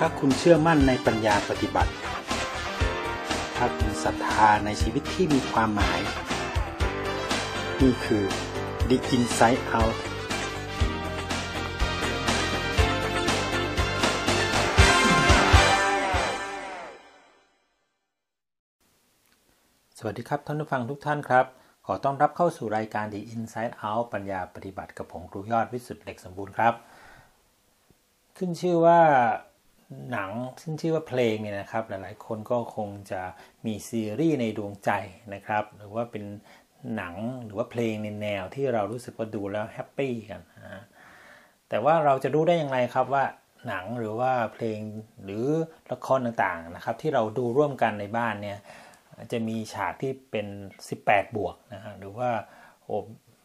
ถ้าคุณเชื่อมั่นในปัญญาปฏิบัติ ถ้าคุณศรัทธาในชีวิตที่มีความหมาย นี่คือ The Inside Out สวัสดีครับท่านผู้ฟังทุกท่านครับ ขอต้อนรับเข้าสู่รายการ The Inside Out ปัญญาปฏิบัติกับผมครูยอดวิสุทธิ์เหล็กสมบูรณ์ครับ ขึ้นชื่อว่า หนังซึ่งชื่อว่าเพลงเนี่ยนะครับ หลายๆ คนก็คงจะมีซีรีส์ในดวงใจนะครับ หรือว่าเป็นหนังหรือว่าเพลงในแนวที่เรารู้สึกว่าดูแล้วแฮปปี้กันนะแต่ว่าเราจะรู้ได้อย่างไรครับว่าหนังหรือว่าเพลงหรือละครต่างๆนะครับ ที่เราดูร่วมกันในบ้านเนี่ยจะมีฉากที่เป็น 18 บวกนะฮะหรือว่าโอ้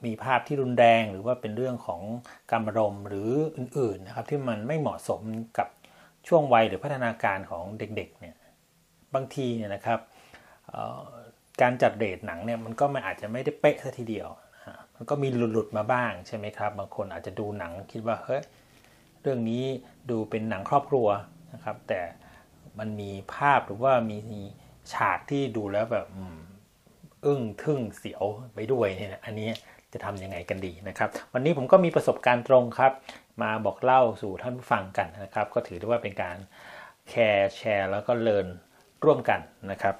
มีภาพที่รุนแรงหรือว่าเป็นเรื่องของการรมหรืออื่นๆนะครับที่มันไม่เหมาะสมกับ ช่วงวัยหรือพัฒนาการของเด็กๆเนี่ยบางทีเนี่ยนะครับการจัดเรทหนังเนี่ยมันก็ไม่อาจจะไม่ได้เป๊ะซะทีเดียว มันก็มีหลุดๆมาบ้างใช่ไหมครับ บางคนอาจจะดูหนังคิดว่าเฮ้ยเรื่องนี้ดูเป็นหนังครอบครัวนะครับ แต่มันมีภาพหรือว่ามีฉากที่ดูแล้วแบบอึ้งทึ่งเสียวไปด้วยเนี่ยอันนี้จะทำยังไงกันดีนะครับ วันนี้ผมก็มีประสบการณ์ตรงครับ มาบอกเล่าสู่ท่านผู้ฟังกันนะครับ ก็ถือได้ว่าเป็นการแคร์แชร์แล้วก็เลินร่วมกันนะครับ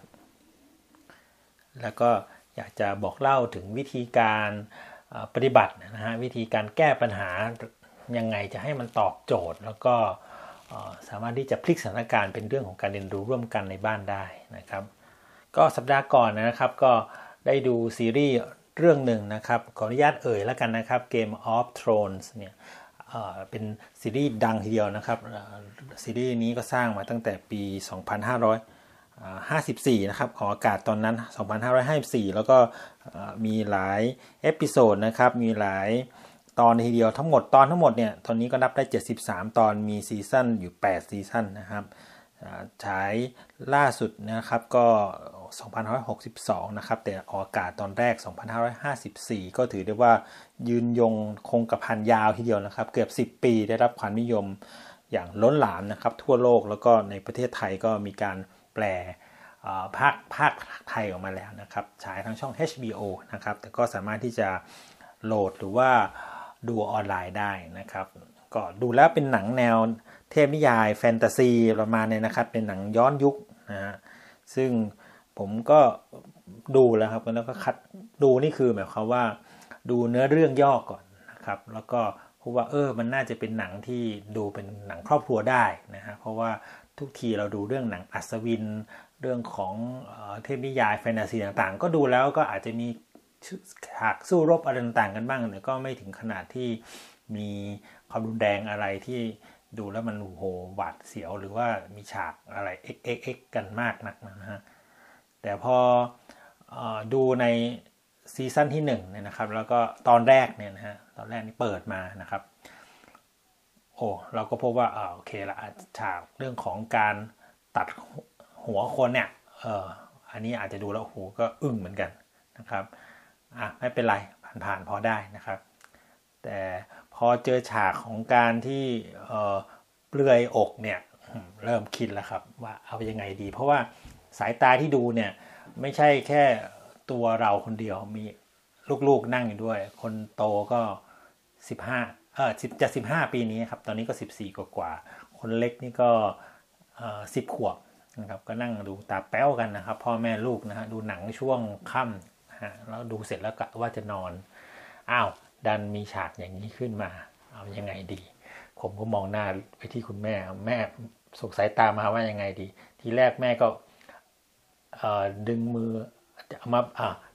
แล้วก็อยากจะบอกเล่าถึงวิธีการปฏิบัตินะฮะวิธีการแก้ปัญหายังไงจะให้มันตอบโจทย์ แล้วก็สามารถที่จะพลิกสถานการณ์เป็นเรื่องของการเรียนรู้ร่วมกันในบ้านได้นะครับ ก็สัปดาห์ก่อนนะครับก็ได้ดูซีรีส์เรื่องหนึ่งนะครับ ขออนุญาตเอ่ยแล้วกันนะครับ Game of Thrones เนี่ย เป็นซีรีส์ดังทีเดียวนะครับซีรีส์นี้ก็สร้างมาตั้งแต่ปี 2554 นะครับออกอากาศตอนนั้น 2554 แล้วก็มีหลาย episode นะครับมีหลายตอนทีเดียวทั้งหมดตอนทั้งหมดเนี่ยตอนนี้ก็นับได้ 73 ตอนมีซีซั่นอยู่ 8 ซีซั่นนะครับฉายล่าสุดนะครับก็ 2562 นะครับแต่ออกอากาศตอนแรก 2554 ก็ถือได้ว่า ยืนยงคงกระพันยาวทีเดียวนะครับ เกือบ 10 ปีได้รับความนิยมอย่างล้นหลามนะครับ ทั่วโลกแล้วก็ในประเทศไทยก็มีการแปลภาคภาคไทยออกมาแล้วนะครับฉายทางช่อง HBO นะครับ แต่ก็สามารถที่จะโหลดหรือว่าดูออนไลน์ได้นะครับ ก็ดูแล้วเป็นหนังแนวเทพนิยายแฟนตาซีประมาณนี้นะครับ เป็นหนังย้อนยุคนะฮะซึ่งผมก็ดูแล้วครับแล้วก็คัดดูนี่คือหมายความว่า ดูเนื้อเรื่องย่อก่อนนะครับ แล้วก็พบว่าเออมันน่าจะเป็นหนังที่ดูเป็นหนังครอบครัวได้นะฮะเพราะว่าทุกทีเราดูเรื่องหนังอัศวิน เรื่องของเทพนิยายแฟนตาซีต่างๆ ก็ดูแล้วก็อาจจะมีฉากสู้รบอะไรต่างๆกันบ้างแต่ก็ไม่ถึงขนาดที่มีความรุนแรงอะไรที่ดูแล้วมันโหหวาดเสียวหรือว่ามีฉากอะไรเอ็กเอ็กกันมากนักนะฮะแต่พออดูใน ซีซั่นที่1เนี่ยนะครับ แล้วก็ตอนแรกเนี่ยนะฮะตอนแรกนี่เปิดมานะครับ โอ้เราก็พบว่าอ่าโอเคละฉากเรื่องของการตัดหัวคนเนี่ยเอออันนี้อาจจะดูแล้วโอ้โหก็อึ้งเหมือนกันนะครับอะไม่เป็นไรผ่านๆพอได้นะครับ แต่พอเจอฉากของการที่เออเปลือยอกเนี่ยเริ่มคิดแล้วครับว่าเอายังไงดี เพราะว่าสายตาที่ดูเนี่ยไม่ใช่แค่ ตัวเราคนเดียวมีลูกๆนั่งอยู่ด้วย คนโตก็15เออสิบจะสิบห้าปีนี้ครับ ตอนนี้ก็14กว่ากว่าคนเล็กนี่ก็สิบขวบนะครับ ก็นั่งดูตาแป้วกันนะครับ พ่อแม่ลูกนะฮะดูหนังช่วงค่ำฮะแล้วดูเสร็จแล้วกะว่าจะนอนอ้าวดันมีฉากอย่างนี้ขึ้นมา เอายังไงดี ผมก็มองหน้าไปที่คุณแม่แม่สงสัยตามาว่ายังไงดี ทีแรกแม่ก็ดึงมือ จะมา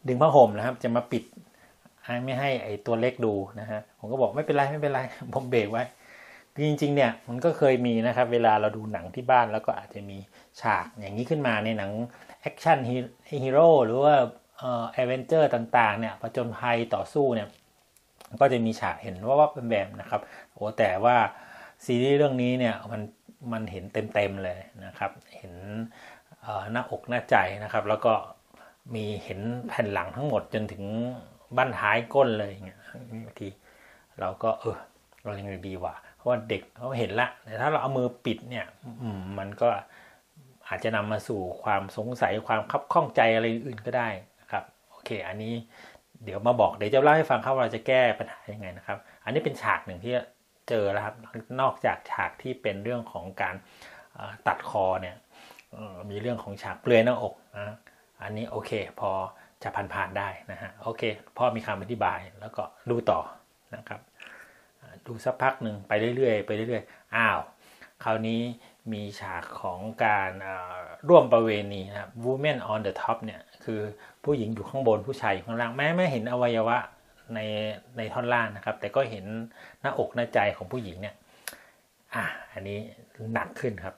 ดึงผ้าห่มนะครับ จะมาปิดไม่ให้ไอตัวเล็กดูนะฮะผมก็บอกไม่เป็นไรไม่เป็นไรผมเบรกไว้จริงๆเนี่ยมันก็เคยมีนะครับเวลาเราดูหนังที่บ้านแล้วก็อาจจะมีฉากอย่างนี้ขึ้นมาในหนัง action hero หรือว่าเอ่อแอเวนเจอร์ต่างๆเนี่ยผจญภัยต่อสู้เนี่ยก็จะมีฉากเห็นว่าว่าเป็นแบบนะครับโอ้แต่ว่าซีรีส์เรื่องนี้เนี่ยมันมันเห็นเต็มๆเลยนะครับ เห็นหน้าอกหน้าใจนะครับ แล้วก็ มีเห็นแผ่นหลังทั้งหมดจนถึงบั้นท้ายก้นเลยเงี้ยบางทีเราก็เออเรายังไงดีวะเพราะว่าเด็กเขาเห็นละแต่ถ้าเราเอามือปิดเนี่ยมันก็อาจจะนำมาสู่ความสงสัยความคับข้องใจอะไรอื่นก็ได้นะครับโอเค อันนี้เดี๋ยวมาบอกเดี๋ยวจะเล่าให้ฟังครับว่าเราจะแก้ปัญหายังไงนะครับ อันนี้เป็นฉากหนึ่งที่เจอแล้วครับนอกจากฉากที่เป็นเรื่องของการตัดคอเนี่ยมีเรื่องของฉากเปลือยหน้าอกนะ อันนี้โอเค พอจะผ่านๆได้นะฮะโอเคพ่อมีคำอธิบายแล้วก็ดูต่อนะครับ ดูสักพักหนึ่งไปเรื่อยๆไปเรื่อยๆอ้าวคราวนี้มีฉากของการร่วมประเวณีนะครับ women on the top เนี่ยคือผู้หญิงอยู่ข้างบนผู้ชายอยู่ข้างล่างแม้ไม่เห็นอวัยวะในในท่อนล่างนะครับ แต่ก็เห็นหน้าอกหน้าใจของผู้หญิงเนี่ยอะอันนี้หนักขึ้นครับ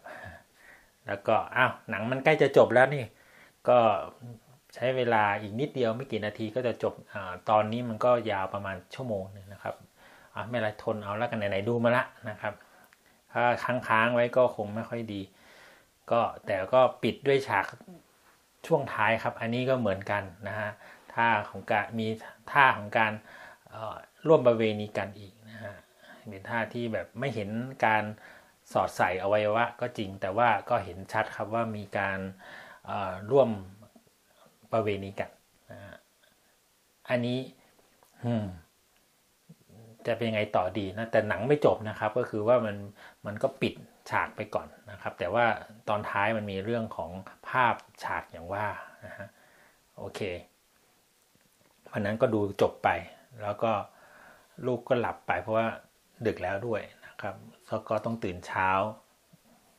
แล้วก็อ้าวหนังมันใกล้จะจบแล้วนี่ ก็ใช้เวลาอีกนิดเดียวไม่กี่นาทีก็จะจบอตอนนี้มันก็ยาวประมาณชั่วโมงนึงนะครับไม่ไรทนเอาแล้วกันไหนๆดูมาละนะครับ ถ้าค้างๆไว้ก็คงไม่ค่อยดี ก็แต่ก็ปิดด้วยฉากช่วงท้ายครับ อันนี้ก็เหมือนกันนะฮะท่าของการมีท่าของการร่วมประเวณีกันอีกนะฮะเป็นท่าที่แบบไม่เห็นการสอดใส่อวัยวะก็จริงแต่ว่าก็เห็นชัดครับว่ามีการ ร่วมประเวณีกันอันนี้จะเป็นยังไงต่อดีนะ แต่หนังไม่จบนะครับ ก็คือว่ามันมันก็ปิดฉากไปก่อนนะครับ แต่ว่าตอนท้ายมันมีเรื่องของภาพฉากอย่างว่านะฮะโอเควันนั้นก็ดูจบไป แล้วก็ลูกก็หลับไปเพราะว่าดึกแล้วด้วยนะครับก็ต้องตื่นเช้า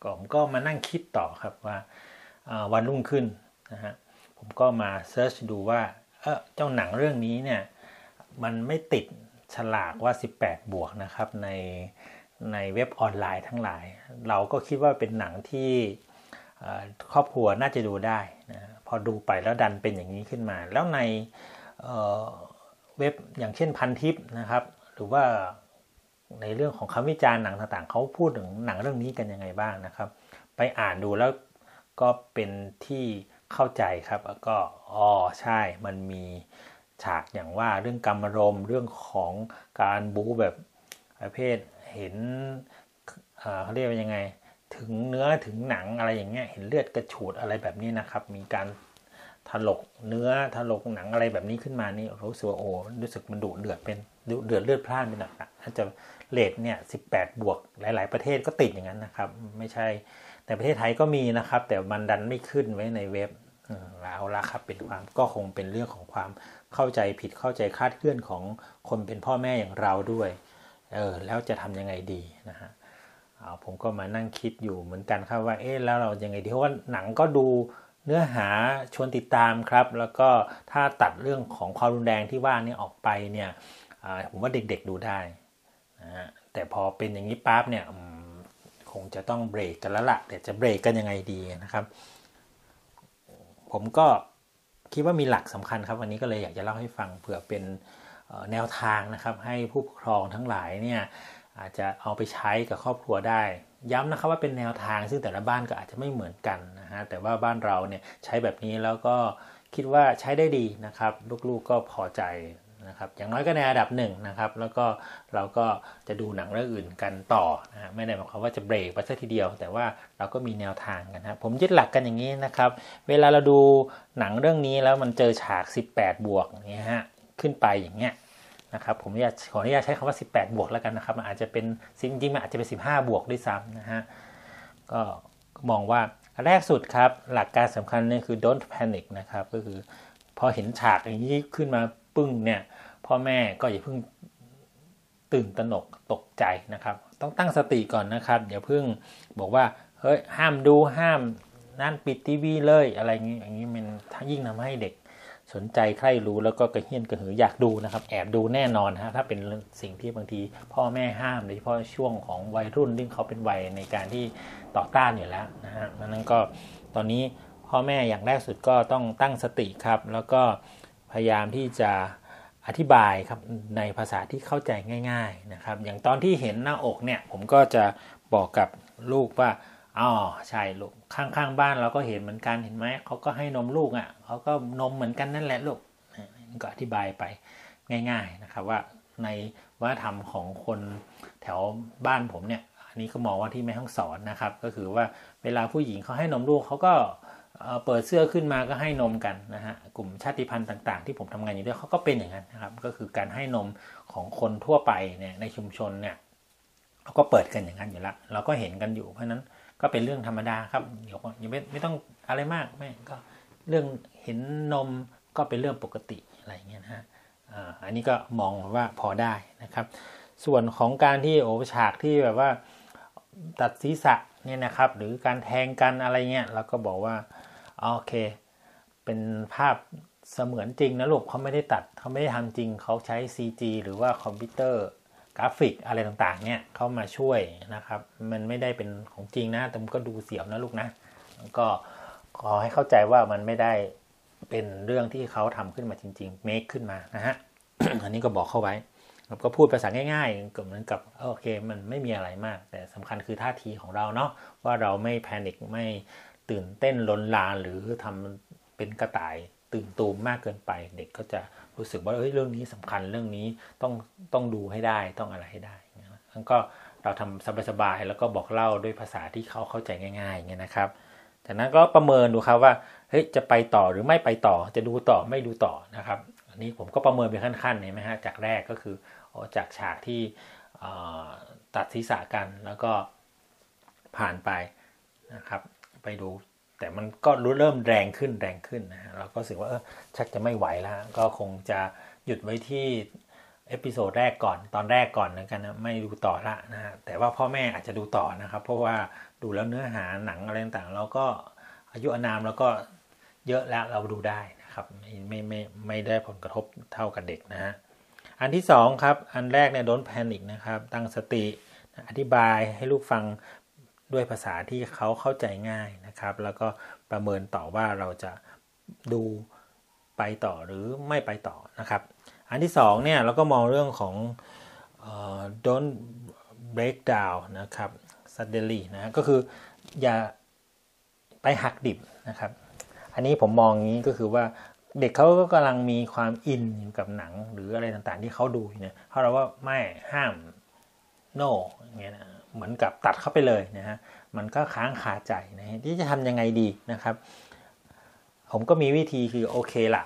ก็ผมก็มานั่งคิดต่อครับว่า วันรุ่งขึ้นนะฮะผมก็มาเซิร์ชดูว่าเออเจ้าหนังเรื่องนี้เนี่ยมันไม่ติดฉลากว่า 18 บวกนะครับในในเว็บออนไลน์ทั้งหลาย เราก็คิดว่าเป็นหนังที่ครอบครัวน่าจะดูได้นะพอดูไปแล้วดันเป็นอย่างนี้ขึ้นมา แล้วในเเว็บอย่างเช่นพันทิปนะครับ หรือว่าในเรื่องของคำวิจารณ์หนังต่างๆ เขาพูดถึงหนังเรื่องนี้กันยังไงบ้างนะครับ ไปอ่านดูแล้ว ก็เป็นที่เข้าใจครับก็อ๋อใช่มันมีฉากอย่างว่าเรื่องกรรมรมเรื่องของการบู๊แบบประเภทเห็นเขาเรียกว่ายังไง ถึงเนื้อถึงหนังอะไรอย่างเงี้ยเห็นเลือดกระฉูดอะไรแบบนี้นะครับ มีการถลกเนื้อถลกหนังอะไรแบบนี้ขึ้นมานี่รู้สึกว่าโอ้รู้สึกมันดุเดือดเป็นดุเดือดเลือดพล่านเป็นหนักถ้าจะเลทเนี่ยสิบแปดบวกหลาย ๆ ประเทศก็ติดอย่างนั้นนะครับ ไม่ใช่ แต่ประเทศไทยก็มีนะครับ แต่มันดันไม่ขึ้นไว้ในเว็บเอาละครับเป็นความก็คงเป็นเรื่องของความเข้าใจผิดเข้าใจคาดเคลื่อนของคนเป็นพ่อแม่อย่างเราด้วยเออแล้วจะทำยังไงดีนะฮะผมก็มานั่งคิดอยู่เหมือนกันครับว่าเอ๊ะแล้วเรายังไงดีเพราะว่าหนังก็ดูเนื้อหาชวนติดตามครับ แล้วก็ถ้าตัดเรื่องของความรุนแรงที่ว่านี้ออกไปเนี่ยผมว่าเด็กๆดูได้นะฮะแต่พอเป็นอย่างนี้ปั๊บเนี่ย คงจะต้องเบรกกันแล้วละ่ะแต่จะเบรกกันยังไงดีนะครับ ผมก็คิดว่ามีหลักสำคัญครับ วันนี้ก็เลยอยากจะเล่าให้ฟังเผื่อเป็นแนวทางนะครับ ให้ผู้ปกครองทั้งหลายเนี่ยอาจจะเอาไปใช้กับครอบครัวได้ ย้ำนะครับว่าเป็นแนวทางซึ่งแต่ละบ้านก็อาจจะไม่เหมือนกันนะฮะแต่ว่าบ้านเราเนี่ยใช้แบบนี้แล้วก็คิดว่าใช้ได้ดีนะครับ ลูกๆก็พอใจ นะครับอย่างน้อยก็ในระดับหนึ่งนะครับแล้วก็เราก็จะดูหนังเรื่องอื่นกันต่อนะไม่ได้หมายความว่าจะเบรกไปสักทีเดียว แต่ว่าเราก็มีแนวทางกันนะผมยึดหลักกันอย่างนี้นะครับ เวลาเราดูหนังเรื่องนี้แล้วมันเจอฉาก 18 บวกเนี่ยฮะขึ้นไปอย่างเงี้ยนะครับผมอยากขออนุญาตใช้คำว่า 18 บวกแล้วกันนะครับมันอาจจะเป็นจริงๆมันอาจจะเป็น 15 บวกด้วยซ้ำนะฮะก็มองว่าแรกสุดครับหลักการสำคัญนี่คือ don't panic นะครับก็คือพอเห็นฉากอย่างนี้ขึ้นมา ปึ้งเนี่ยพ่อแม่ก็อย่าเพิ่งตื่นตระหนกตกใจนะครับ ต้องตั้งสติก่อนนะครับอย่าเพิ่งบอกว่าเฮ้ยห้ามดูห้ามนั่นปิดทีวีเลยอะไรอย่างนี้อย่างนี้มันยิ่งทำให้เด็กสนใจใคร่รู้แล้วก็กระเฮี้ยนกระหืออยากดูนะครับ แอบดูแน่นอนฮะถ้าเป็นสิ่งที่บางทีพ่อแม่ห้ามโดยเฉพาะช่วงของวัยรุ่นที่เขาเป็นวัยในการที่ต่อต้านอยู่แล้วนะฮะนั้นก็ตอนนี้พ่อแม่อย่างแรกสุดก็ต้องตั้งสติครับ แล้วก็ พยายามที่จะอธิบายครับในภาษาที่เข้าใจง่าย ๆนะครับ อย่างตอนที่เห็นหน้าอกเนี่ยผมก็จะบอกกับลูกว่าอ๋อใช่ลูกข้างๆบ้านเราก็เห็นเหมือนกันเห็นไหมเขาก็ให้นมลูกอะ่ะเขาก็นมเหมือนกันนั่นแหละลูกก็อธิบายไปง่าย ๆนะครับว่าในวัฒนธรรมของคนแถวบ้านผมเนี่ยอันนี้ก็มองว่าที่แม่ห้องสอนนะครับ ก็คือว่าเวลาผู้หญิงเขาให้นมลูกเขาก็ เปิดเสื้อขึ้นมาก็ให้นมกันนะฮะกลุ่มชาติพันธุ์ต่างๆ ที่ผมทำงานอยู่ด้วยเขาก็เป็นอย่างนั้นนะครับ ก็คือการให้นมของคนทั่วไปเนี่ยในชุมชนเนี่ยเขาก็เปิดกันอย่างนั้นอยู่ล้วเราก็เห็นกันอยู่เพราะนั้นก็เป็นเรื่องธรรมดาครับเดี๋ยวยังไม่ไม่ต้องอะไรมากไม่ก็เรื่องเห็นนมก็เป็นเรื่องปกติอะไรเงี้ยนะฮะอันนี้ก็มองว่าพอได้นะครับ ส่วนของการที่โอฉากที่แบบว่าตัดศีรษะเนี่ยนะครับ หรือการแทงกันอะไรเงี้ยเราก็บอกว่า โอเค เป็นภาพเสมือนจริงนะลูกเขาไม่ได้ตัดเขาไม่ได้ทำจริงเขาใช้ CG หรือว่าคอมพิวเตอร์กราฟิกอะไรต่างๆ เนี่ยเข้ามาช่วยนะครับ มันไม่ได้เป็นของจริงนะแต่มันก็ดูเสียวนะลูกนะก็ขอให้เข้าใจว่ามันไม่ได้เป็นเรื่องที่เขาทำขึ้นมาจริงๆ make ขึ้นมานะฮะ อันนี้ก็บอกเข้าไว้แล้วก็พูดภาษาง่ายๆเหมือนกับโอเค มันไม่มีอะไรมาก แต่สำคัญคือท่าทีของเราเนาะว่าเราไม่แพนิคไม่ ตื่นเต้นลนลานหรือทำเป็นกระต่ายตื่นตูมมากเกินไป เด็กก็จะรู้สึกว่าเอ้ยเรื่องนี้สำคัญเรื่องนี้ต้องต้องดูให้ได้ต้องอะไรให้ได้แล้วก็เราทำสบายๆแล้วก็บอกเล่าด้วยภาษาที่เขาเข้าใจง่ายๆเงี้ยนะครับจากนั้นก็ประเมินดูครับว่าเฮ้ยจะไปต่อหรือไม่ไปต่อจะดูต่อไม่ดูต่อนะครับอันนี้ผมก็ประเมินเป็นขั้นๆเห็นไหมฮะจากแรกก็คือจากฉากที่ตัดศีรษะกันแล้วก็ผ่านไปนะครับ ไปดู แต่มันก็รู้เริ่มแรงขึ้นแรงขึ้นนะเราก็รู้สึกว่าเออชักจะไม่ไหวแล้ว ก็คงจะหยุดไว้ที่ episode แรกก่อนตอนแรกก่อนนะกันนะไม่ดูต่อละนะฮะแต่ว่าพ่อแม่อาจจะดูต่อนะครับ เพราะว่าดูแล้วเนื้อหาหนังอะไรต่างๆเราก็อายุอานามแล้วก็เยอะแล้วเราดูได้นะครับไม่ไม่ไม่ไม่ได้ผลกระทบเท่ากับเด็กนะฮะอันที่2ครับอันแรกเนี่ยโดนแพนิคนะครับตั้งสติอธิบายให้ลูกฟัง ด้วยภาษาที่เขาเข้าใจง่ายนะครับ แล้วก็ประเมินต่อว่าเราจะดูไปต่อหรือไม่ไปต่อนะครับ อันที่2เนี่ยเราก็มองเรื่องของ don't break down นะครับ suddenly นะก็คืออย่าไปหักดิบนะครับ อันนี้ผมมองงี้ก็คือว่าเด็กเขาก็กำลังมีความอินอยู่กับหนังหรืออะไรต่างๆที่เขาดูเนี่ยเขาเราว่าไม่ห้าม no อย่างเงี้ยนะ เหมือนกับตัดเข้าไปเลยนะฮะมันก็ค้างคาใจนะฮะที่จะทำยังไงดีนะครับ ผมก็มีวิธีคือโอเคละ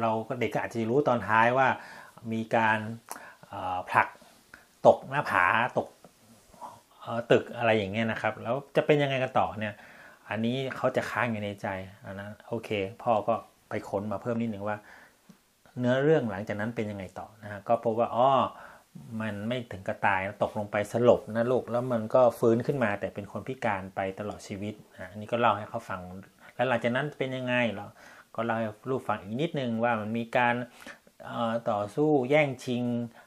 เราก็เด็กก็อาจจะรู้ตอนท้ายว่ามีการผลักตกหน้าผาตกตึกอะไรอย่างเงี้ยนะครับ แล้วจะเป็นยังไงกันต่อเนี่ย อันนี้เขาจะค้างอยู่ในใจอันนั้นโอเค พ่อก็ไปค้นมาเพิ่มนิดหนึ่งว่า เนื้อเรื่องหลังจากนั้นเป็นยังไงต่อนะฮะก็พบว่าอ๋อ มันไม่ถึงกระตายตกลงไปสลบนะลูกแล้วมันก็ฟื้นขึ้นมา แต่เป็นคนพิการไปตลอดชีวิตอันนี้ก็เล่าให้เขาฟัง แล้วหลังจากนั้นเป็นยังไงเราก็เล่าให้ลูกฟังอีกนิดนึงว่ามันมีการต่อสู้แย่งชิง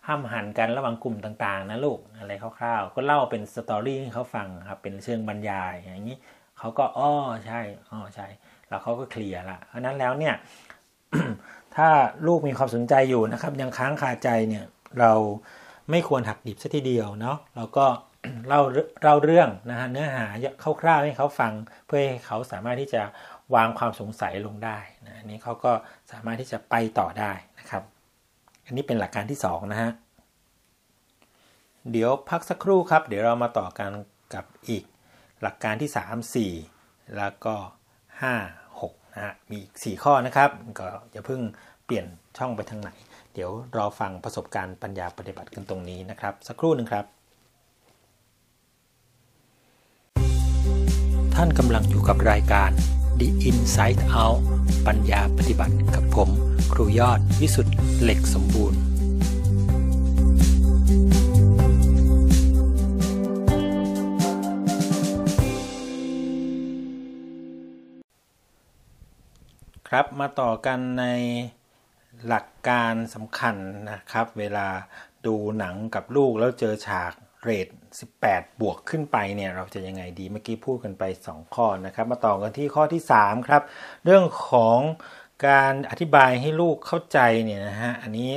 ห้ามหันกันระหว่างกลุ่มต่าง ๆ นะลูกอะไรคร่าวๆ ก็เล่าเป็นสตอรี่ให้เขาฟังครับเป็นเชิงบรรยายอย่างนี้เขาก็อ้อใช่อ้อใช่ แล้วเขาก็เคลียร์ละเพราะนั้นแล้วเนี่ยถ้าลูกมีความสนใจอยู่นะครับ ยังค้างคาใจเนี่ย เราไม่ควรหักดิบซะทีเดียวเนาะเราก็เล่าเล่าเรื่องนะฮะเนื้อหาคร่าวๆให้เขาฟังเพื่อให้เขาสามารถที่จะวางความสงสัยลงได้นะอันนี้เขาก็สามารถที่จะไปต่อได้นะครับ อันนี้เป็นหลักการที่2นะฮะเดี๋ยวพักสักครู่ครับ เดี๋ยวเรามาต่อกันกับอีกหลักการที่ 3 4 แล้วก็ 5 6นะฮะมีอีก4ข้อนะครับ ก็อย่าเพิ่งเปลี่ยนช่องไปทางไหน เดี๋ยวรอฟังประสบการณ์ปัญญาปฏิบัติกันตรงนี้นะครับ สักครู่หนึ่งครับ ท่านกำลังอยู่กับรายการ The Inside Out ปัญญาปฏิบัติกับผม ครูยอดวิสุทธ์เหล็กสมบูรณ์ครับมาต่อกันใน หลักการสำคัญนะครับ เวลาดูหนังกับลูกแล้วเจอฉากเรท18 บวกขึ้นไปเนี่ยเราจะยังไงดีเมื่อกี้พูดกันไป 2 ข้อนะครับ มาต่อกันที่ข้อที่ 3 ครับ เรื่องของการอธิบายให้ลูกเข้าใจเนี่ยนะฮะอันนี้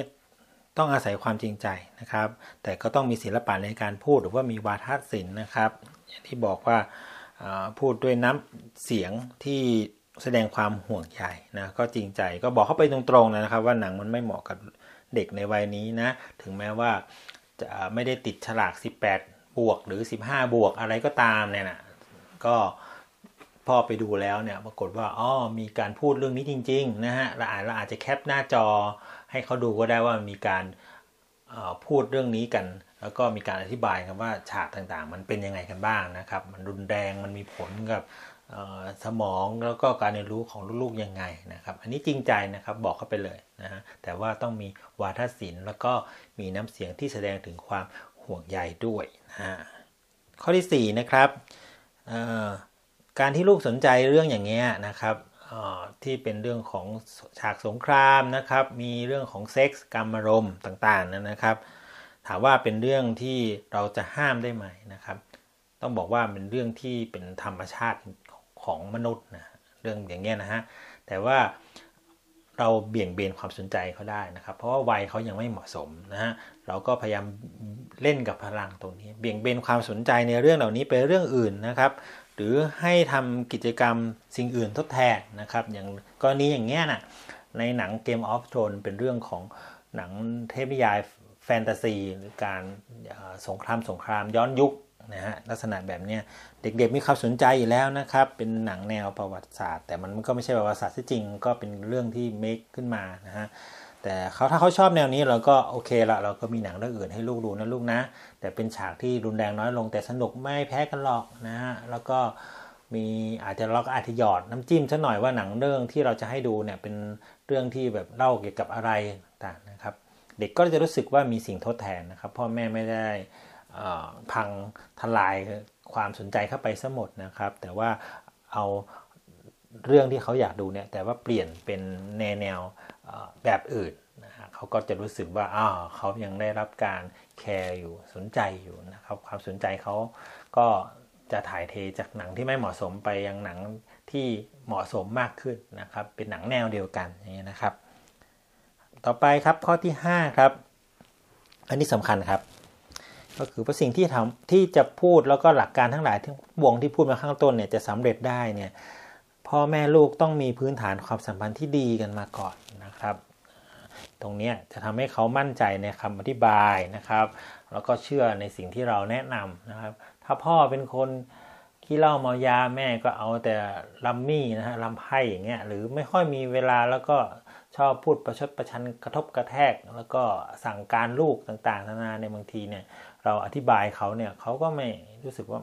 ต้องอาศัยความจริงใจนะครับ แต่ก็ต้องมีศิลปะในการพูดหรือว่ามีวาทศิลป์นะครับ อย่างที่บอกว่าพูดด้วยน้ำเสียงที่ แสดงความห่วงใยนะก็จริงใจก็บอกเขาไปตรงๆนะครับ ว่าหนังมันไม่เหมาะกับเด็กในวัยนี้นะถึงแม้ว่าจะไม่ได้ติดฉลาก 18 บวกหรือ 15 บวกอะไรก็ตามเนี่ยนะก็พ่อไปดูแล้วเนี่ยปรากฏว่าอ๋อมีการพูดเรื่องนี้จริงๆนะฮะเราอาจเราอาจจะแคปหน้าจอให้เขาดูก็ได้ว่ามีการพูดเรื่องนี้กัน แล้วก็มีการอธิบายกันว่าฉากต่างๆ มันเป็นยังไงกันบ้างนะครับ มันรุนแรงมันมีผลกับ สมองแล้วก็การเรียนรู้ของลูกๆยังไงนะครับ อันนี้จริงใจนะครับบอกเข้าไปเลยนะฮะแต่ว่าต้องมีวาทศิลป์แล้วก็มีน้ำเสียงที่แสดงถึงความห่วงใยด้วยนะฮะข้อที่4นะครับการที่ลูกสนใจเรื่องอย่างเงี้ยนะครับที่เป็นเรื่องของฉากสงครามนะครับ มีเรื่องของเซ็กส์กรรมรมต่างๆนะครับ ถามว่าเป็นเรื่องที่เราจะห้ามได้ไหมนะครับ ต้องบอกว่าเป็นเรื่องที่เป็นธรรมชาติ ของมนุษย์นะเรื่องอย่างเงี้ยนะฮะแต่ว่าเราเบี่ยงเบนความสนใจเขาได้นะครับ เพราะว่าวัยเขายังไม่เหมาะสมนะฮะเราก็พยายามเล่นกับพลังตรงนี้ เบี่ยงเบนความสนใจในเรื่องเหล่านี้ไปเรื่องอื่นนะครับ หรือให้ทำกิจกรรมสิ่งอื่นทดแทนนะครับ อย่างกรณีอย่างเงี้ยนะในหนัง Game of Thrones เป็นเรื่องของหนังเทพนิยายแฟนตาซีหรือการสงครามสงครามย้อนยุค นะฮะลักษณะแบบนี้เด็กๆมีความสนใจอยู่แล้วนะครับ เป็นหนังแนวประวัติศาสตร์ แต่มันก็ไม่ใช่ประวัติศาสตร์ที่จริงก็เป็นเรื่องที่เมคขึ้นมานะฮะแต่เขาถ้าเขาชอบแนวนี้เราก็โอเคละเราก็มีหนังเรื่องอื่นให้ลูกดูนะลูกนะ แต่เป็นฉากที่รุนแรงน้อยลง แต่สนุกไม่แพ้กันหรอกนะฮะแล้วก็มีอาจจะเราก็อาจจะหยอดน้ำจิ้มสักหน่อยว่าหนังเรื่องที่เราจะให้ดูเนี่ยเป็นเรื่องที่แบบเล่าเกี่ยวกับอะไรต่างนะครับ เด็กก็จะรู้สึกว่ามีสิ่งทดแทนนะครับ พ่อแม่ไม่ได้ พังทลายความสนใจเข้าไปซะหมดนะครับ แต่ว่าเอาเรื่องที่เขาอยากดูเนี่ยแต่ว่าเปลี่ยนเป็นแนวแนวแบบอื่นนะฮะเขาก็จะรู้สึกว่าอ้าวเขายังได้รับการแคร์อยู่สนใจอยู่นะครับ ความสนใจเขาก็จะถ่ายเทจากหนังที่ไม่เหมาะสมไปยังหนังที่เหมาะสมมากขึ้นนะครับ เป็นหนังแนวเดียวกันอย่างนี้นะครับ ต่อไปครับข้อที่ 5 ครับ อันนี้สำคัญครับ ก็คือว่าสิ่งที่ทำที่จะพูดแล้วก็หลักการทั้งหลายที่วงที่พูดมาข้างต้นเนี่ยจะสำเร็จได้เนี่ยพ่อแม่ลูกต้องมีพื้นฐานความสัมพันธ์ที่ดีกันมาก่อนนะครับ ตรงนี้จะทำให้เขามั่นใจในคำอธิบายนะครับ แล้วก็เชื่อในสิ่งที่เราแนะนำนะครับ ถ้าพ่อเป็นคนขี้เล่าเมายาแม่ก็เอาแต่ลัมมี่นะฮะลำไพ่อย่างเงี้ยหรือไม่ค่อยมีเวลาแล้วก็ชอบพูดประชดประชันกระทบกระแทก แล้วก็สั่งการลูกต่างๆนานาในบางทีเนี่ย เราอธิบายเขาเนี่ยเขาก็ไม่รู้สึกว่า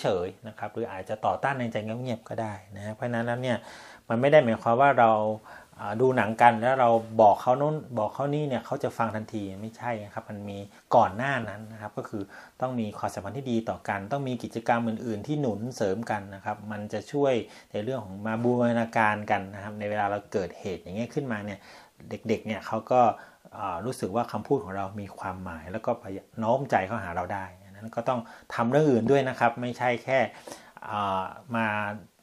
เฉยๆนะครับหรืออาจจะต่อต้านในใจเงียบๆก็ได้นะเพราะนั้นแล้วเนี่ยมันไม่ได้หมายความว่าเราดูหนังกันแล้วเราบอกเขาโน้นบอกเขานี่เนี่ยเขาจะฟังทันทีไม่ใช่ครับ มันมีก่อนหน้านั้นนะครับ ก็คือต้องมีความสัมพันธ์ที่ดีต่อกัน ต้องมีกิจกรรมอื่น ๆ ที่หนุนเสริมกันนะครับ มันจะช่วยในเรื่องของมาบูรณาการกันนะครับ ในเวลาเราเกิดเหตุอย่างเงี้ยขึ้นมาเนี่ยเด็กๆเนี่ยเขาก็ รู้สึกว่าคำพูดของเรามีความหมาย แล้วก็โน้มใจเข้าหาเราได้นั้นก็ต้องทำเรื่องอื่นด้วยนะครับ ไม่ใช่แค่มา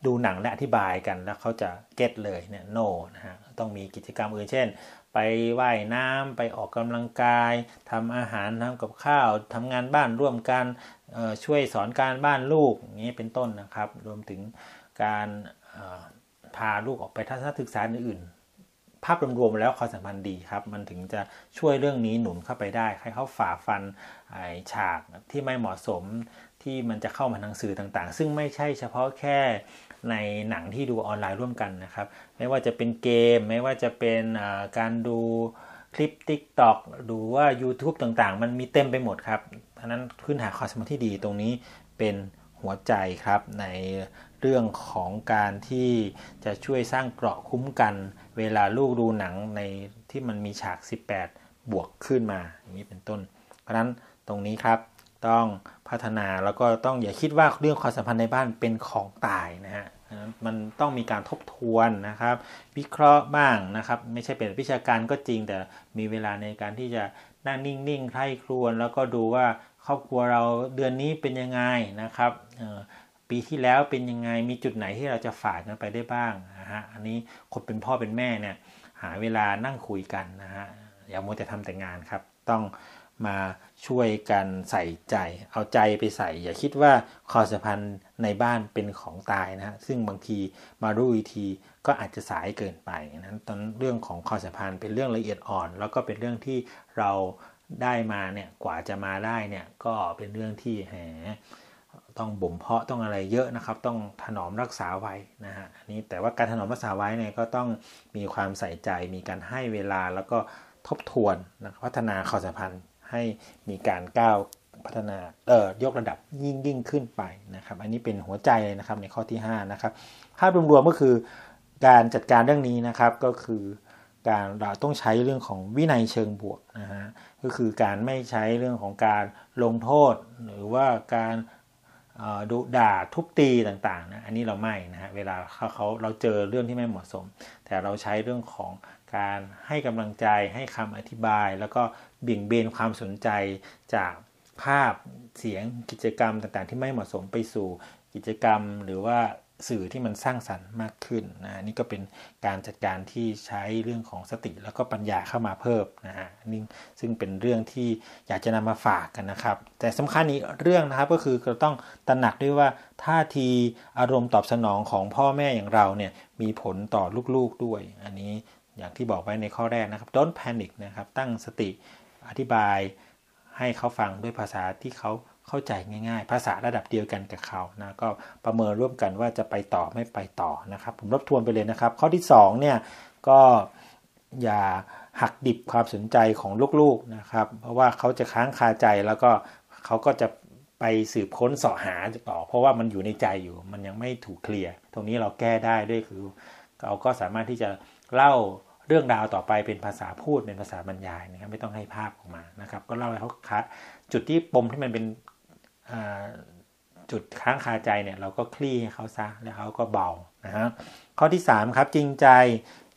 ดูหนังและอธิบายกันแล้วเขาจะเก็ตเลยเนี่ยโนนะฮะต้องมีกิจกรรมอื่นเช่น ไปว่ายน้ำไปออกกำลังกายทำอาหารทำกับข้าวทำงานบ้านร่วมกันช่วยสอนการบ้านลูกอย่างนี้เป็นต้นนะครับ รวมถึงการพาลูกออกไปทัศนศึกษาอื่น ภาพรวมๆแล้วความสัมพันธ์ดีครับ มันถึงจะช่วยเรื่องนี้หนุนเข้าไปได้ ให้เขาฝ่าฟันฉากที่ไม่เหมาะสมที่มันจะเข้ามาทางสื่อต่างๆ ซึ่งไม่ใช่เฉพาะแค่ในหนังที่ดูออนไลน์ร่วมกันนะครับ ไม่ว่าจะเป็นเกม ไม่ว่าจะเป็นการดูคลิป TikTok ดูว่า YouTube ต่างๆ มันมีเต็มไปหมดครับเพราะนั้นพื้นฐานความสัมพันธ์ที่ดีตรงนี้เป็น หัวใจครับ ในเรื่องของการที่จะช่วยสร้างเกราะคุ้มกัน เวลาลูกดูหนังในที่มันมีฉาก 18 บวกขึ้นมาอย่างนี้เป็นต้น เพราะฉะนั้นตรงนี้ครับต้องพัฒนาแล้วก็ต้องอย่าคิดว่าเรื่องความสัมพันธ์ในบ้านเป็นของตายนะฮะมันต้องมีการทบทวนนะครับ วิเคราะห์บ้างนะครับ ไม่ใช่เป็นวิชาการก็จริง แต่มีเวลาในการที่จะนั่งนิ่งๆใคร่ครวญแล้วก็ดูว่า ครอบครัวเราเดือนนี้เป็นยังไงนะครับปีที่แล้วเป็นยังไงมีจุดไหนที่เราจะฝากกันไปได้บ้างนะฮะอันนี้คนเป็นพ่อเป็นแม่เนี่ยหาเวลานั่งคุยกันนะฮะอย่ามัวแต่ทำแต่งานครับ ต้องมาช่วยกันใส่ใจ เอาใจไปใส่ อย่าคิดว่าความสัมพันธ์ในบ้านเป็นของตายนะฮะซึ่งบางทีมารู้อีกทีก็อาจจะสายเกินไปนั้นตอนเรื่องของความสัมพันธ์เป็นเรื่องละเอียดอ่อน แล้วก็เป็นเรื่องที่เรา ได้มาเนี่ยกว่าจะมาได้เนี่ยก็เป็นเรื่องที่แหมต้องบ่มเพาะต้องอะไรเยอะนะครับ ต้องถนอมรักษาไว้นะฮะอันนี้แต่ว่าการถนอมรักษาไว้เนี่ยก็ต้องมีความใส่ใจมีการให้เวลาแล้วก็ทบทวนนะพัฒนาความสัมพันธ์ให้มีการก้าวพัฒนาเอ่อยกระดับยิ่งยิ่งขึ้นไปนะครับ อันนี้เป็นหัวใจเลยนะครับในข้อที่5นะครับภาพรวมๆก็คือการจัดการเรื่องนี้นะครับก็คือการเราต้องใช้เรื่องของวินัยเชิงบวกนะฮะ ก็คือการไม่ใช้เรื่องของการลงโทษ หรือว่าการดุด่าทุบตีต่างๆนะอันนี้เราไม่นะฮะเวลาเขาเขาเราเจอเรื่องที่ไม่เหมาะสม แต่เราใช้เรื่องของการให้กำลังใจให้คำอธิบาย แล้วก็เบี่ยงเบนความสนใจจากภาพเสียงกิจกรรมต่างๆ ที่ไม่เหมาะสมไปสู่กิจกรรมหรือว่า สื่อที่มันสร้างสรรค์มากขึ้นนะนี่ก็เป็นการจัดการที่ใช้เรื่องของสติแล้วก็ปัญญาเข้ามาเพิ่มนะฮะนี่ซึ่งเป็นเรื่องที่อยากจะนำมาฝากกันนะครับ แต่สำคัญอีกเรื่องนะครับก็คือเราต้องตระหนักด้วยว่าท่าทีอารมณ์ตอบสนองของพ่อแม่อย่างเราเนี่ยมีผลต่อลูกๆด้วย อันนี้อย่างที่บอกไว้ในข้อแรกนะครับ don't panic นะครับตั้งสติอธิบายให้เขาฟังด้วยภาษาที่เขา เข้าใจง่าย ๆ ภาษาระดับเดียวกันกับเขานะก็ประเมินร่วมกันว่าจะไปต่อไม่ไปต่อนะครับ ผมรบทวนไปเลยนะครับ ข้อที่2เนี่ยก็อย่าหักดิบความสนใจของลูกๆนะครับ เพราะว่าเขาจะค้างคาใจแล้วก็เขาก็จะไปสืบค้นสาะหาต่อ เพราะว่ามันอยู่ในใจอยู่ มันยังไม่ถูกเคลียร์ตรงนี้เราแก้ได้ด้วยคือ เราก็สามารถที่จะเล่าเรื่องราวต่อไปเป็นภาษาพูดเป็นภาษาบรรยายนะครับไม่ต้องให้ภาพออกมานะครับ ก็เล่าให้เขาคัดจุดที่ปมที่มันเป็น จุดค้างคาใจเนี่ยเราก็คลี่ให้เขาซะแล้วเขาก็เบานะฮะข้อที่ 3 ครับจริงใจ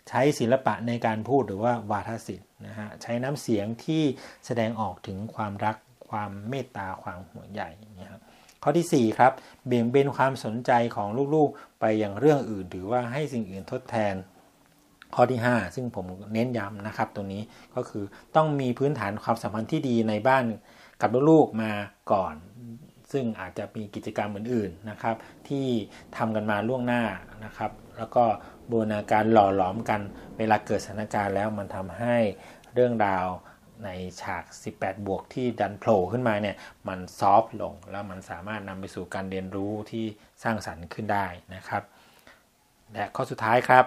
ใช้ศิลปะในการพูดหรือว่าวาทศิลป์นะฮะใช้น้ำเสียงที่แสดงออกถึงความรักความเมตตาความห่วงใยนะครับข้อที่ 4 ครับเบี่ยงเบนความสนใจของลูกๆ ไปอย่างเรื่องอื่น หรือว่าให้สิ่งอื่นทดแทน ข้อที่ 5 ซึ่งผมเน้นย้ำนะครับตรงนี้ก็คือต้องมีพื้นฐานความสัมพันธ์ที่ดีในบ้านกับลูกๆมาก่อน ซึ่งอาจจะมีกิจกรรมอื่นๆนะครับ ที่ทำกันมาล่วงหน้านะครับ แล้วก็บูรณาการหล่อหลอมกันเวลาเกิดสถานการณ์แล้วมันทำให้เรื่องราวในฉาก 18 บวกที่ดันโผล่ขึ้นมาเนี่ย มันซอฟลง แล้วมันสามารถนำไปสู่การเรียนรู้ที่สร้างสรรค์ขึ้นได้นะครับ และข้อสุดท้ายครับ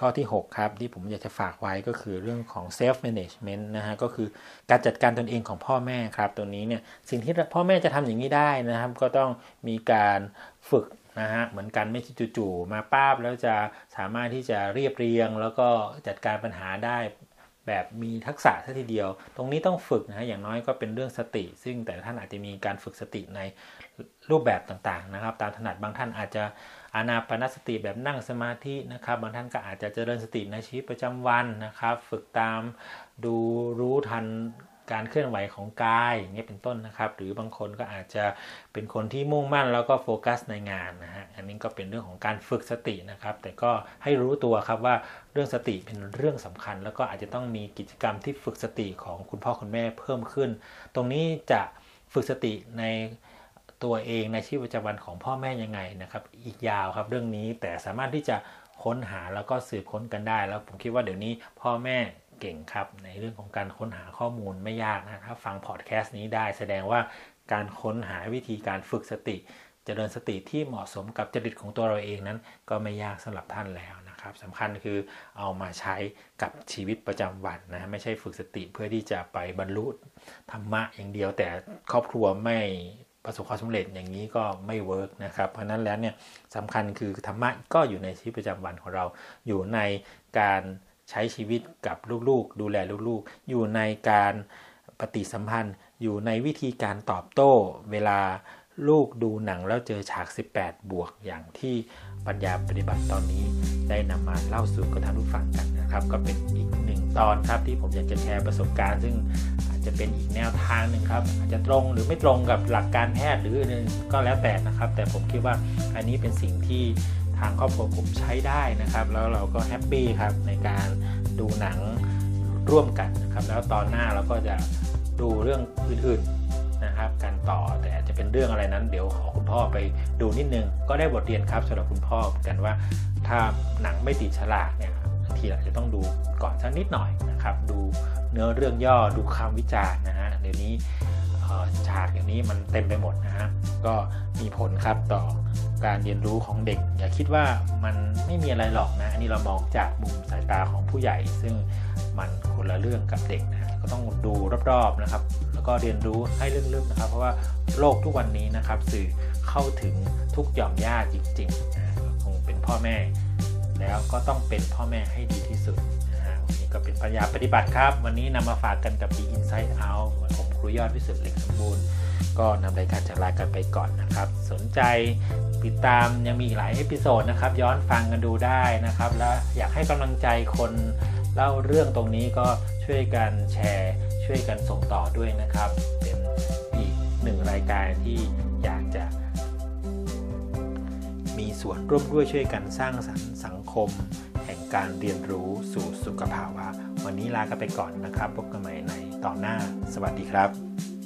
ข้อที่ 6 ครับ ที่ผมอยากจะฝากไว้ก็คือเรื่องของ self management นะฮะก็คือการจัดการตนเองของพ่อแม่ครับตัวนี้เนี่ยสิ่งที่พ่อแม่จะทำอย่างนี้ได้นะครับ ก็ต้องมีการฝึกนะฮะเหมือนกันไม่จู่ๆมาป้าบแล้วจะสามารถที่จะเรียบเรียง แล้วก็จัดการปัญหาได้แบบมีทักษะทัทีเดียว ตรงนี้ต้องฝึกนะฮะอย่างน้อยก็เป็นเรื่องสติ ซึ่งแต่ท่านอาจจะมีการฝึกสติในรูปแบบต่างๆนะครับ ตามถนัดบางท่านอาจจะ อานาปนสติแบบนั่งสมาธินะครับ บางท่านก็อาจจะเจริญสติในชีวิตประจำวันนะครับ ฝึกตามดูรู้ทันการเคลื่อนไหวของกายอย่างนี้เป็นต้นนะครับ หรือบางคนก็อาจจะเป็นคนที่มุ่งมั่นแล้วก็โฟกัสในงานนะฮะอันนี้ก็เป็นเรื่องของการฝึกสตินะครับ แต่ก็ให้รู้ตัวครับว่าเรื่องสติเป็นเรื่องสำคัญ แล้วก็อาจจะต้องมีกิจกรรมที่ฝึกสติของคุณพ่อคุณแม่เพิ่มขึ้น ตรงนี้จะฝึกสติใน ตัวเองในชีวิตประจำวันของพ่อแม่ยังไงนะครับ อีกยาวครับเรื่องนี้แต่สามารถที่จะค้นหาแล้วก็สืบค้นกันได้ แล้วผมคิดว่าเดี๋ยวนี้พ่อแม่เก่งครับ ในเรื่องของการค้นหาข้อมูลไม่ยากนะถ้าฟังพอดแคสต์นี้ได้แสดงว่าการค้นหาวิธีการฝึกสติจเจริญสติที่เหมาะสมกับจริตของตัวเราเองนั้น ก็ไม่ยากสำหรับท่านแล้วนะครับสำคัญคือเอามาใช้กับชีวิตประจำวันนะไม่ใช่ฝึกสติเพื่อที่จะไปบรรลุธรรมะอย่างเดียว แต่ครอบครัวไม่ ประสบความสำเร็จอย่างนี้ก็ไม่เวิร์กนะครับ เพราะนั้นแล้วเนี่ยสำคัญคือธรรมะก็อยู่ในชีวิตประจำวันของเรา อยู่ในการใช้ชีวิตกับลูกๆ ดูแลลูกๆ อยู่ในการปฏิสัมพันธ์ อยู่ในวิธีการตอบโต้ เวลาลูกดูหนังแล้วเจอฉาก 18 บวกอย่างที่ปัญญาปฏิบัติตอนนี้ได้นำมาเล่าสู่กับท่านผู้ฟังกันนะครับ ก็เป็นอีกหนึ่งตอนครับที่ผมอยากจะแชร์ประสบการณ์ ซึ่ง จะเป็นอีกแนวทางหนึ่งครับ อาจจะตรงหรือไม่ตรงกับหลักการแพทย์หรืออื่นก็แล้วแต่นะครับ แต่ผมคิดว่าอันนี้เป็นสิ่งที่ทางครอบครัวผมใช้ได้นะครับ แล้วเราก็แฮปปี้ครับในการดูหนังร่วมกันนะครับ แล้วตอนหน้าเราก็จะดูเรื่องอื่นๆนะครับกันต่อแต่จะเป็นเรื่องอะไรนั้น เดี๋ยวขอคุณพ่อไปดูนิดนึง ก็ได้บทเรียนครับสำหรับคุณพ่อกันว่าถ้าหนังไม่ติดฉลากเนี่ย ททีอาจะต้องดูก่อนสักนิดหน่อยนะครับ ดูเนื้อเรื่องย่อดูคำวิจารณ์นะฮะเดี๋ยวนี้ฉากอย่างนี้มันเต็มไปหมดนะฮะก็มีผลครับต่อการเรียนรู้ของเด็ก อย่าคิดว่ามันไม่มีอะไรหรอกนะอันนี้เรามองจากมุมสายตาของผู้ใหญ่ ซึ่งมันคนละเรื่องกับเด็กนะก็ต้องดูรอบๆนะครับ แล้วก็เรียนรู้ให้ลึกๆนะครับ เพราะว่าโลกทุกวันนี้นะครับ สื่อเข้าถึงทุกหย่อมย่าจริงๆนะคงเป็นพ่อแม่ แล้วก็ต้องเป็นพ่อแม่ให้ดีที่สุดนะฮะวันนี้ก็เป็นปัญญาปฏิบัติครับ วันนี้นำมาฝากกันกับ The Inside Out ผมครูยอดวิสุทธิ์เหล็กสมบูรณ์ ก็นำรายการจากลากันไปก่อนนะครับ สนใจติดตามยังมีอีกหลาย episode นะครับ ย้อนฟังกันดูได้นะครับ และอยากให้กำลังใจคนเล่าเรื่องตรงนี้ก็ช่วยกันแชร์ ช่วยกันส่งต่อด้วยนะครับ เป็นอีกหนึ่งรายการที่อยาก มีส่วนร่วมด้วยช่วยกันสร้างสรรค์สังคม แห่งการเรียนรู้สู่สุขภาวะ วันนี้ลากันไปก่อนนะครับ พบกันใหม่ในตอนหน้า สวัสดีครับ